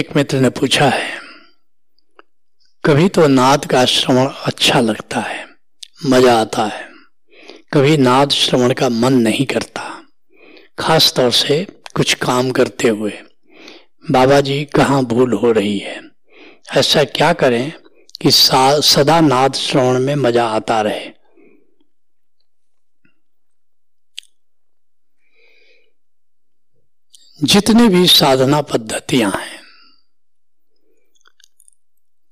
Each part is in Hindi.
एक मित्र ने पूछा है, कभी तो नाद का श्रवण अच्छा लगता है, मज़ा आता है? कभी नाद श्रवण का मन नहीं करता खास तौर से कुछ काम करते हुए। बाबा जी, कहाँ भूल हो रही है? ऐसा क्या करें कि सदा नाद श्रवण में मज़ा आता रहे? जितनी भी साधना पद्धतियाँ हैं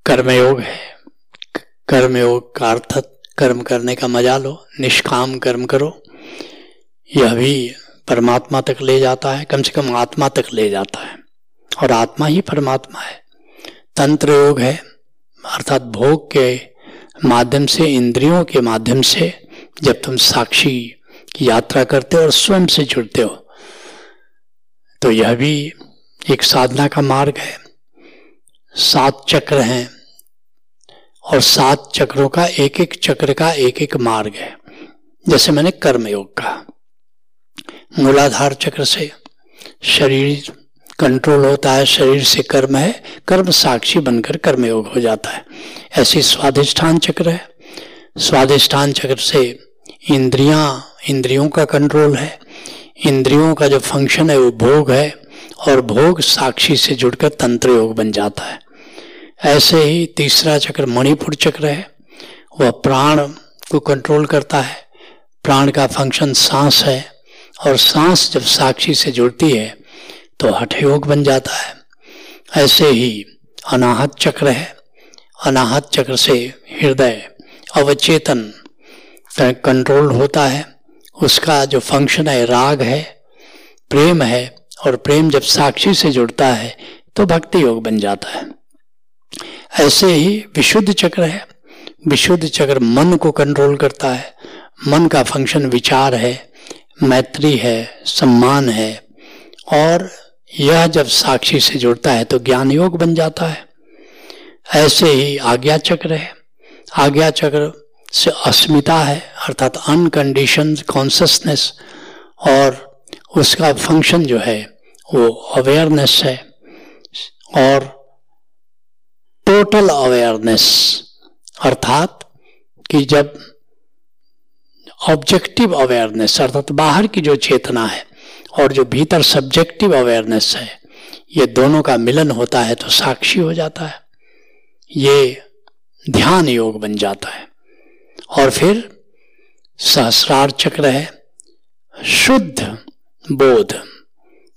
कर्मयोग है। कर्मयोग का अर्थ, कर्म करने का मज़ा लो, निष्काम कर्म करो। यह भी परमात्मा तक ले जाता है, कम से कम आत्मा तक ले जाता है। और आत्मा ही परमात्मा है। तंत्र योग है, अर्थात भोग के माध्यम से, इंद्रियों के माध्यम से जब तुम साक्षी की यात्रा करते हो और स्वयं से जुड़ते हो तो यह भी एक साधना का मार्ग है। सात चक्र हैं। और सात चक्रों का एक एक चक्र का एक एक मार्ग है। जैसे मैंने कर्म योग कहा। मूलाधार चक्र से शरीर कंट्रोल होता है, शरीर से कर्म है, कर्म साक्षी बनकर कर्मयोग हो जाता है। ऐसी स्वाधिष्ठान चक्र है। स्वाधिष्ठान चक्र से इंद्रियाँ, इंद्रियों का कंट्रोल है। इंद्रियों का जो फ़ंक्शन है, वो भोग है और भोग साक्षी से जुड़कर तंत्र योग बन जाता है। ऐसे ही तीसरा चक्र मणिपुर चक्र है। वह प्राण को कंट्रोल करता है। प्राण का फ़ंक्शन सांस है और सांस जब साक्षी से जुड़ती है तो हठ योग बन जाता है। ऐसे ही अनाहत चक्र है। अनाहत चक्र से हृदय अवचेतन कंट्रोल होता है। उसका जो फ़ंक्शन है, राग है, प्रेम है और प्रेम जब साक्षी से जुड़ता है तो भक्ति योग बन जाता है। ऐसे ही विशुद्ध चक्र है। विशुद्ध चक्र मन को कंट्रोल करता है। मन का फ़ंक्शन विचार है, मैत्री है, सम्मान है। और यह जब साक्षी से जुड़ता है तो ज्ञान योग बन जाता है। ऐसे ही आज्ञा चक्र है। आज्ञा चक्र से अस्मिता है, अर्थात अनकंडीशन कॉन्सियसनेस और उसका फ़ंक्शन जो है वो अवेयरनेस है। और टोटल अवेयरनेस अर्थात कि जब ऑब्जेक्टिव अवेयरनेस अर्थात बाहर की जो चेतना है और जो भीतर सब्जेक्टिव अवेयरनेस है, ये दोनों का मिलन होता है तो साक्षी हो जाता है। ये ध्यान योग बन जाता है। और फिर सहस्रार चक्र है, शुद्ध बोध,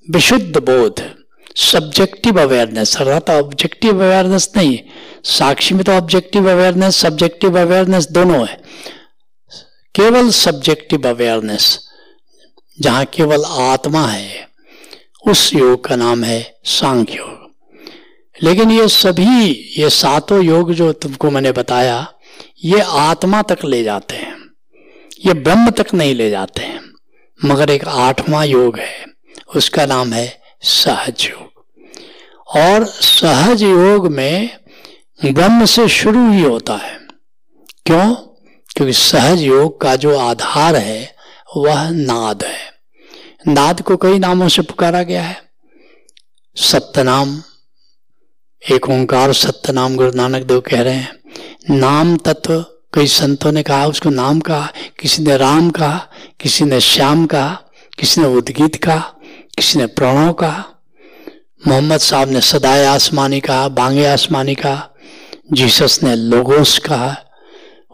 विशुद्ध बोध। सब्जेक्टिव अवेयरनेस अर्थात ऑब्जेक्टिव अवेयरनेस नहीं साक्षी में तो ऑब्जेक्टिव अवेयरनेस सब्जेक्टिव अवेयरनेस दोनों है। केवल सब्जेक्टिव अवेयरनेस जहाँ केवल आत्मा है, उस योग का नाम है सांख्य योग। लेकिन ये सभी, ये सातों योग जो तुमको मैंने बताया, ये आत्मा तक ले जाते हैं। ये ब्रह्म तक नहीं ले जाते हैं। मगर एक आठवां योग है, उसका नाम है सहज योग। और सहज योग में ब्रह्म से शुरू ही होता है। क्यों? क्योंकि सहज योग का जो आधार है, वह नाद है। नाद को कई नामों से पुकारा गया है। सत्यनाम एक ओंकार सत्य नाम गुरु नानक देव कह रहे हैं। नाम तत्व, कई संतों ने कहा, उसको नाम कहा, किसी ने राम कहा, किसी ने श्याम कहा, किसी ने उद्गीत कहा किसी ने प्रणव कहा मोहम्मद साहब ने सदाए आसमानी कहा बांगे आसमानी कहा जीसस ने लोगोस कहा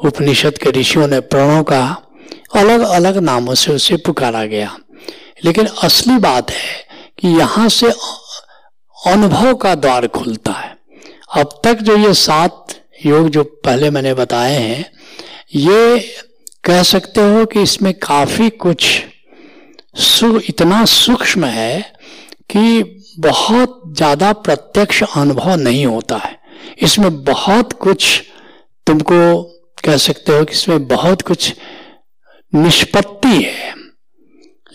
उपनिषद के ऋषियों ने प्रणव कहा अलग अलग नामों से उसे पुकारा गया। लेकिन असली बात है कि यहाँ से अनुभव का द्वार खुलता है। अब तक जो ये सात योग जो पहले मैंने बताए हैं, ये कह सकते हो कि इसमें काफ़ी कुछ सु, इतना सूक्ष्म है कि बहुत ज़्यादा प्रत्यक्ष अनुभव नहीं होता है। इसमें बहुत कुछ तुमको कह सकते हो कि इसमें बहुत कुछ निष्पत्ति है।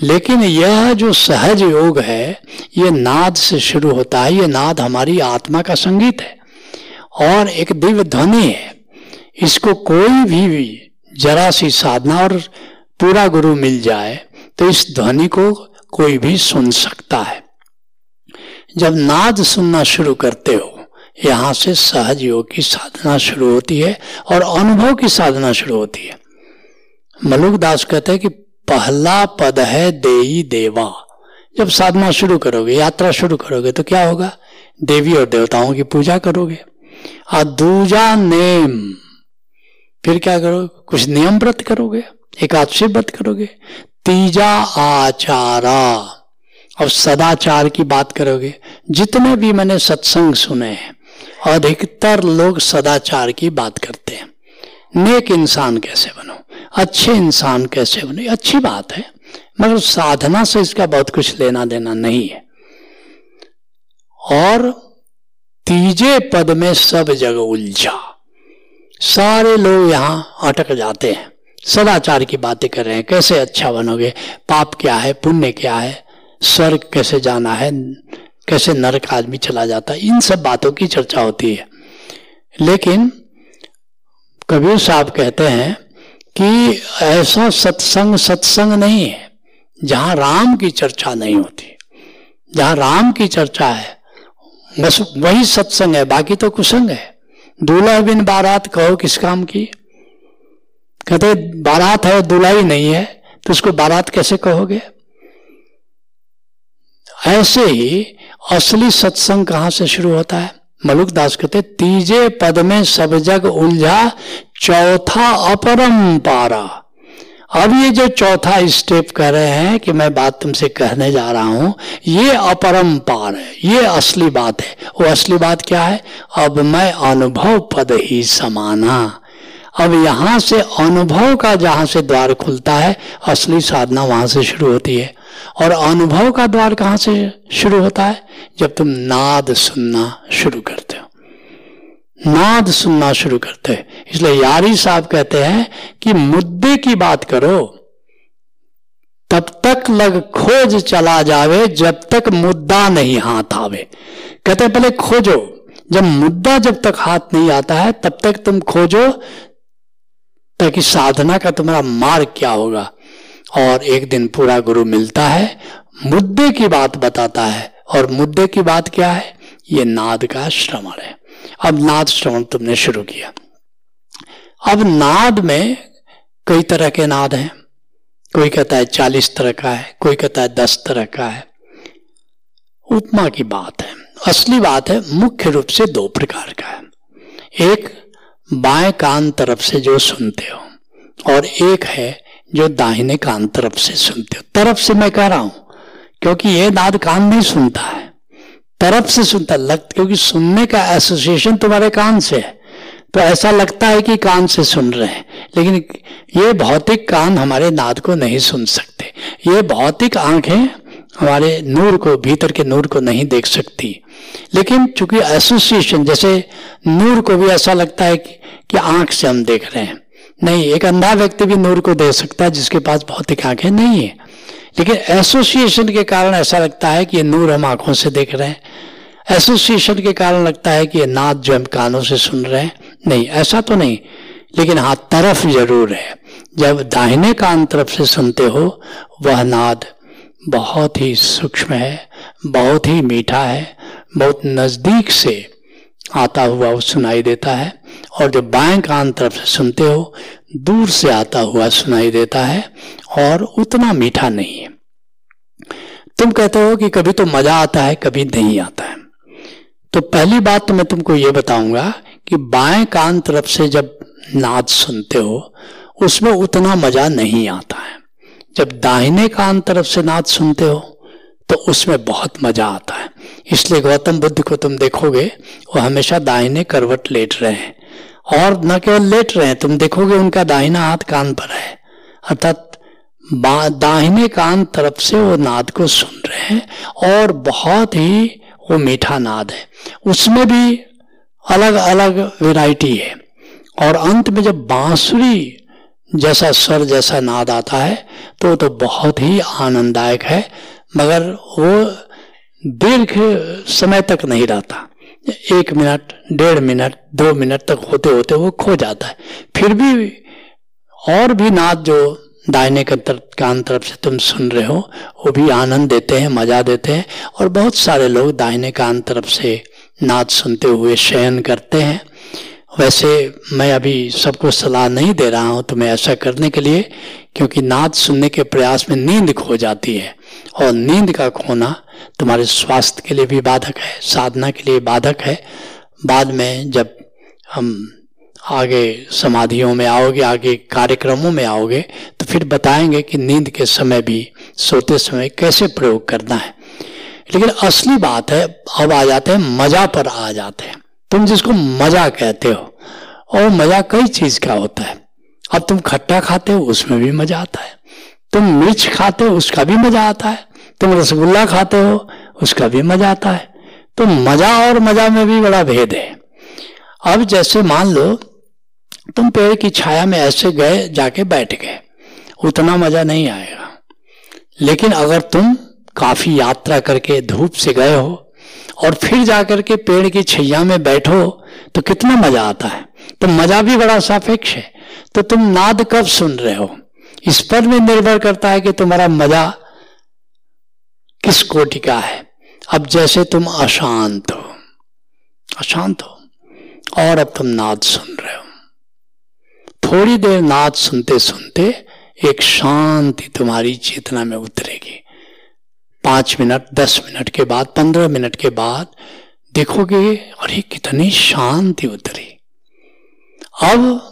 लेकिन यह जो सहज योग है ये नाद से शुरू होता है। ये नाद हमारी आत्मा का संगीत है। और एक दिव्य ध्वनि है। इसको कोई भी, भी जरा सी साधना और पूरा गुरु मिल जाए तो इस ध्वनि को कोई भी सुन सकता है। जब नाद सुनना शुरू करते हो, यहाँ से सहज योग की साधना शुरू होती है और अनुभव की साधना शुरू होती है। मलुक दास कहते हैं कि पहला पद है देई देवा। जब साधना शुरू करोगे, यात्रा शुरू करोगे तो क्या होगा? देवी और देवताओं की पूजा करोगे। और दूजा नेम। फिर क्या करोगे? कुछ नियम व्रत करोगे? एकादशी व्रत करोगे? तीजा आचारा। और सदाचार की बात करोगे, जितने भी मैंने सत्संग सुने हैं, अधिकतर लोग सदाचार की बात करते हैं। नेक इंसान कैसे बनो? अच्छे इंसान कैसे बनो? अच्छी बात है, मगर साधना से इसका बहुत कुछ लेना देना नहीं है। और तीजे पद में सब जगह उलझा। सारे लोग यहाँ अटक जाते हैं। सदाचार की बातें कर रहे हैं। कैसे अच्छा बनोगे? पाप क्या है? पुण्य क्या है? स्वर्ग कैसे जाना है? कैसे नरक आदमी चला जाता है? इन सब बातों की चर्चा होती है। लेकिन कबीर साहब कहते हैं कि ऐसा सत्संग सत्संग नहीं है, जहाँ राम की चर्चा नहीं होती। जहाँ राम की चर्चा है, बस वही सत्संग है, बाकी तो कुसंग है। दूल्हा बिन बारात कहो किस काम की? कहते बारात है दूल्हा ही नहीं है तो उसको बारात कैसे कहोगे? ऐसे ही असली सत्संग कहाँ से शुरू होता है? मलुक दास कहते तीजे पद में सब जग उलझा, चौथा अपरम पारा। अब ये जो चौथा स्टेप कह रहे हैं कि मैं बात तुमसे कहने जा रहा हूँ, ये अपरंपार है, ये असली बात है। वो असली बात क्या है? अब मैं अनुभव पद ही समाना। अब यहाँ से अनुभव का जहाँ से द्वार खुलता है, असली साधना वहाँ से शुरू होती है। और अनुभव का द्वार कहाँ से शुरू होता है? जब तुम नाद सुनना शुरू करते हो। नाद सुनना शुरू करते हैं। इसलिए यारी साहब कहते हैं कि मुद्दे की बात करो, तब तक लग खोज चला जावे, जब तक मुद्दा नहीं हाथ आवे। कहते पहले खोजो। जब मुद्दा जब तक हाथ नहीं आता है, तब तक तुम खोजो ताकि साधना का तुम्हारा मार्ग क्या होगा? और एक दिन पूरा गुरु मिलता है, मुद्दे की बात बताता है। और मुद्दे की बात क्या है? ये नाद का श्रवण है। अब नाद श्रवण तुमने शुरू किया। अब नाद में कई तरह के नाद हैं। कोई कहता है चालीस तरह का है, कोई कहता है दस तरह का है। उपमा की बात है। असली बात है, मुख्य रूप से दो प्रकार का है। एक बाएँ कान तरफ़ से जो सुनते हो, और एक है जो दाहिने कान तरफ़ से सुनते हो। तरफ़ से मैं कह रहा हूँ, क्योंकि ये नाद कान नहीं सुनता है। तरफ़ से सुनता, लग, क्योंकि सुनने का एसोसिएशन तुम्हारे कान से है। तो ऐसा लगता है कि कान से सुन रहे हैं, लेकिन ये भौतिक कान हमारे नाद को नहीं सुन सकते। ये भौतिक आँखें हमारे नूर को भीतर के नूर को नहीं देख सकती। लेकिन चूँकि एसोसिएशन जैसे नूर को भी ऐसा लगता है कि, कि आँख से हम देख रहे हैं। नहीं एक अंधा व्यक्ति भी नूर को देख सकता है जिसके पास भौतिक आँखें नहीं है। लेकिन एसोसिएशन के कारण ऐसा लगता है कि ये नूर हम आँखों से देख रहे हैं। एसोसिएशन के कारण लगता है कि ये नाद जो हम कानों से सुन रहे हैं। नहीं ऐसा तो नहीं। लेकिन हाँ तरफ़ ज़रूर है। जब दाहिने कान तरफ़ से सुनते हो वह नाद बहुत ही सूक्ष्म है, बहुत ही मीठा है, बहुत नज़दीक से आता हुआ वो सुनाई देता है। और जो बाएँ कान तरफ़ से सुनते हो, दूर से आता हुआ सुनाई देता है, और उतना मीठा नहीं है। तुम कहते हो कि कभी तो मज़ा आता है, कभी नहीं आता है। तो पहली बात तो मैं तुमको ये बताऊँगा कि बाएँ कान तरफ़ से जब नाद सुनते हो, उसमें उतना मज़ा नहीं आता है। जब दाहिने कान तरफ़ से नाद सुनते हो तो उसमें बहुत मज़ा आता है। इसलिए गौतम बुद्ध को तुम देखोगे, वो हमेशा दाहिने करवट लेट रहे हैं। और न केवल लेट रहे हैं, तुम देखोगे उनका दाहिना हाथ कान पर है। अर्थात दाहिने कान तरफ़ से वो नाद को सुन रहे हैं, और बहुत ही वो मीठा नाद है। उसमें भी अलग अलग वैरायटी है। और अंत में जब बांसुरी जैसा स्वर, जैसा नाद आता है तो तो बहुत ही आनंददायक है, मगर वो दीर्घ समय तक नहीं रहता। एक मिनट, डेढ़ मिनट, दो मिनट तक होते होते वो खो जाता है। फिर भी और भी नाद जो दाहिने कान तरफ़ से तुम सुन रहे हो, वो भी आनंद देते हैं, मज़ा देते हैं, और बहुत सारे लोग दाहिने कान तरफ़ से नाच सुनते हुए शयन करते हैं। वैसे मैं अभी सबको सलाह नहीं दे रहा हूँ तुम्हें ऐसा करने के लिए, क्योंकि नाच सुनने के प्रयास में नींद खो जाती है, और नींद का खोना तुम्हारे स्वास्थ्य के लिए भी बाधक है, साधना के लिए बाधक है। बाद में जब हम आगे समाधियों में आओगे, आगे कार्यक्रमों में आओगे तो फिर बताएँगे कि नींद के समय भी सोते समय कैसे प्रयोग करना है। लेकिन असली बात है, अब आ जाते हैं, मज़ा पर आ जाते हैं। तुम जिसको मज़ा कहते हो, और मज़ा कई चीज़ का होता है। अब तुम खट्टा खाते हो, उसमें भी मज़ा आता है। तुम मिर्च खाते हो, उसका भी मज़ा आता है। तुम रसगुल्ला खाते हो, उसका भी मज़ा आता है। तो मज़ा और मज़ा में भी बड़ा भेद है। अब जैसे मान लो, तुम पेड़ की छाया में ऐसे गए, जाके बैठ गए। उतना मज़ा नहीं आएगा। लेकिन अगर तुम काफ़ी यात्रा करके धूप से गए हो और फिर जाकर के पेड़ की छैया में बैठो तो कितना मज़ा आता है। तो मज़ा भी बड़ा सापेक्ष है। तो तुम नाद कब सुन रहे हो? इस पर भी निर्भर करता है कि तुम्हारा मज़ा किस कोटि का है। अब जैसे तुम अशांत हो अशांत हो, और अब तुम नाद सुन रहे हो। थोड़ी देर नाद सुनते सुनते एक शांति तुम्हारी चेतना में उतरेगी। पाँच मिनट, दस मिनट के बाद, पंद्रह मिनट के बाद देखोगे, अरे, कितनी शांति उतरी। अब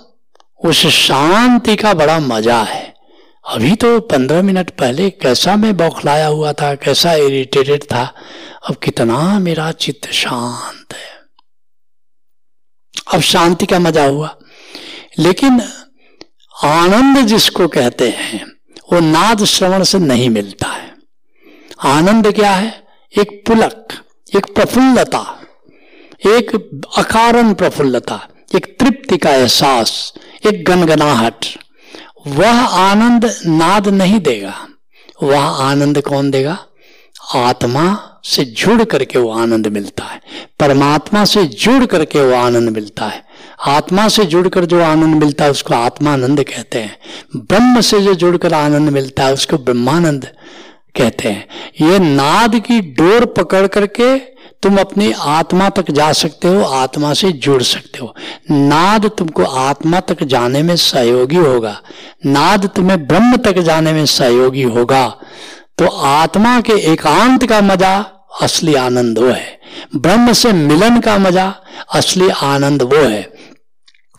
उस शांति का बड़ा मज़ा है। अभी तो पंद्रह मिनट पहले कैसा मैं बौखलाया हुआ था, कैसा इरिटेटेड था, अब कितना मेरा चित्त शांत है। अब शांति का मज़ा हुआ। लेकिन आनंद जिसको कहते हैं, वो नाद श्रवण से नहीं मिलता है। आनंद क्या है? एक पुलक, एक प्रफुल्लता, एक अकारण प्रफुल्लता, एक तृप्ति का एहसास, एक गनगनाहट। वह आनंद नाद नहीं देगा। वह आनंद कौन देगा? आत्मा से जुड़ करके वो आनंद मिलता है। परमात्मा से जुड़ करके वो आनंद मिलता है। आत्मा से जुड़कर जो आनंद मिलता है, उसको आत्मानंद कहते हैं। ब्रह्म से जो जुड़कर आनंद मिलता है, उसको ब्रह्मानंद कहते हैं, ये नाद की डोर पकड़ करके तुम अपनी आत्मा तक जा सकते हो, आत्मा से जुड़ सकते हो। नाद तुमको आत्मा तक जाने में सहयोगी होगा। नाद तुम्हें ब्रह्म तक जाने में सहयोगी होगा। तो आत्मा के एकांत का मज़ा असली आनंद वो है। ब्रह्म से मिलन का मज़ा असली आनंद वो है।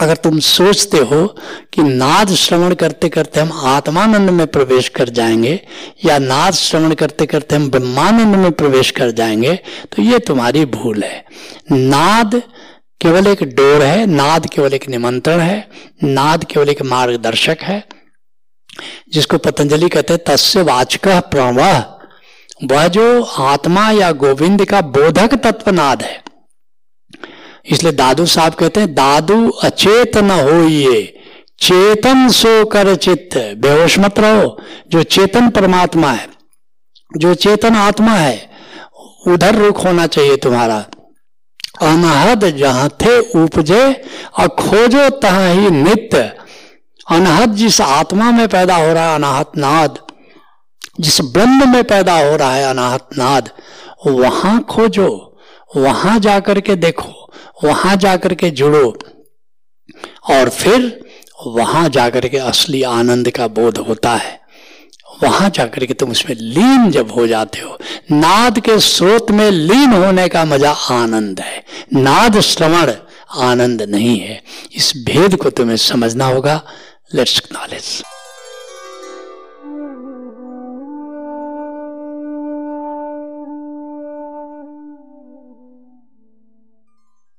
अगर तुम सोचते हो कि नाद श्रवण करते करते हम आत्मानंद में प्रवेश कर जाएँगे, या नाद श्रवण करते करते हम ब्रह्मानंद में प्रवेश कर जाएँगे तो ये तुम्हारी भूल है। नाद केवल एक डोर है, नाद केवल एक निमंत्रण है, नाद केवल एक मार्गदर्शक है, जिसको पतंजलि कहते हैं तस्य वाचक प्रवह वह जो आत्मा या गोविंद का बोधक तत्व नाद है। इसलिए दादू साहब कहते हैं, दादू अचेत न हो ये चेतन सो कर चित्त। बेहोश मत रहो। जो चेतन परमात्मा है, जो चेतन आत्मा है, उधर रुख होना चाहिए तुम्हारा। अनहद जहाँ थे उपजे और खोजो तहा ही नित्य। अनहद जिस आत्मा में पैदा हो रहा है, अनाहत नाद। जिस ब्रह्म में पैदा हो रहा है, अनाहत नाद। वहाँ खोजो, वहाँ जाकर के देखो। वहाँ जाकर के जुड़ो। और फिर वहाँ जाकर के असली आनंद का बोध होता है। वहाँ जाकर के तुम उसमें लीन जब हो जाते हो, नाद के स्रोत में लीन होने का मज़ा आनंद है। नाद श्रवण आनंद नहीं है। इस भेद को तुम्हें समझना होगा। Let's knowledge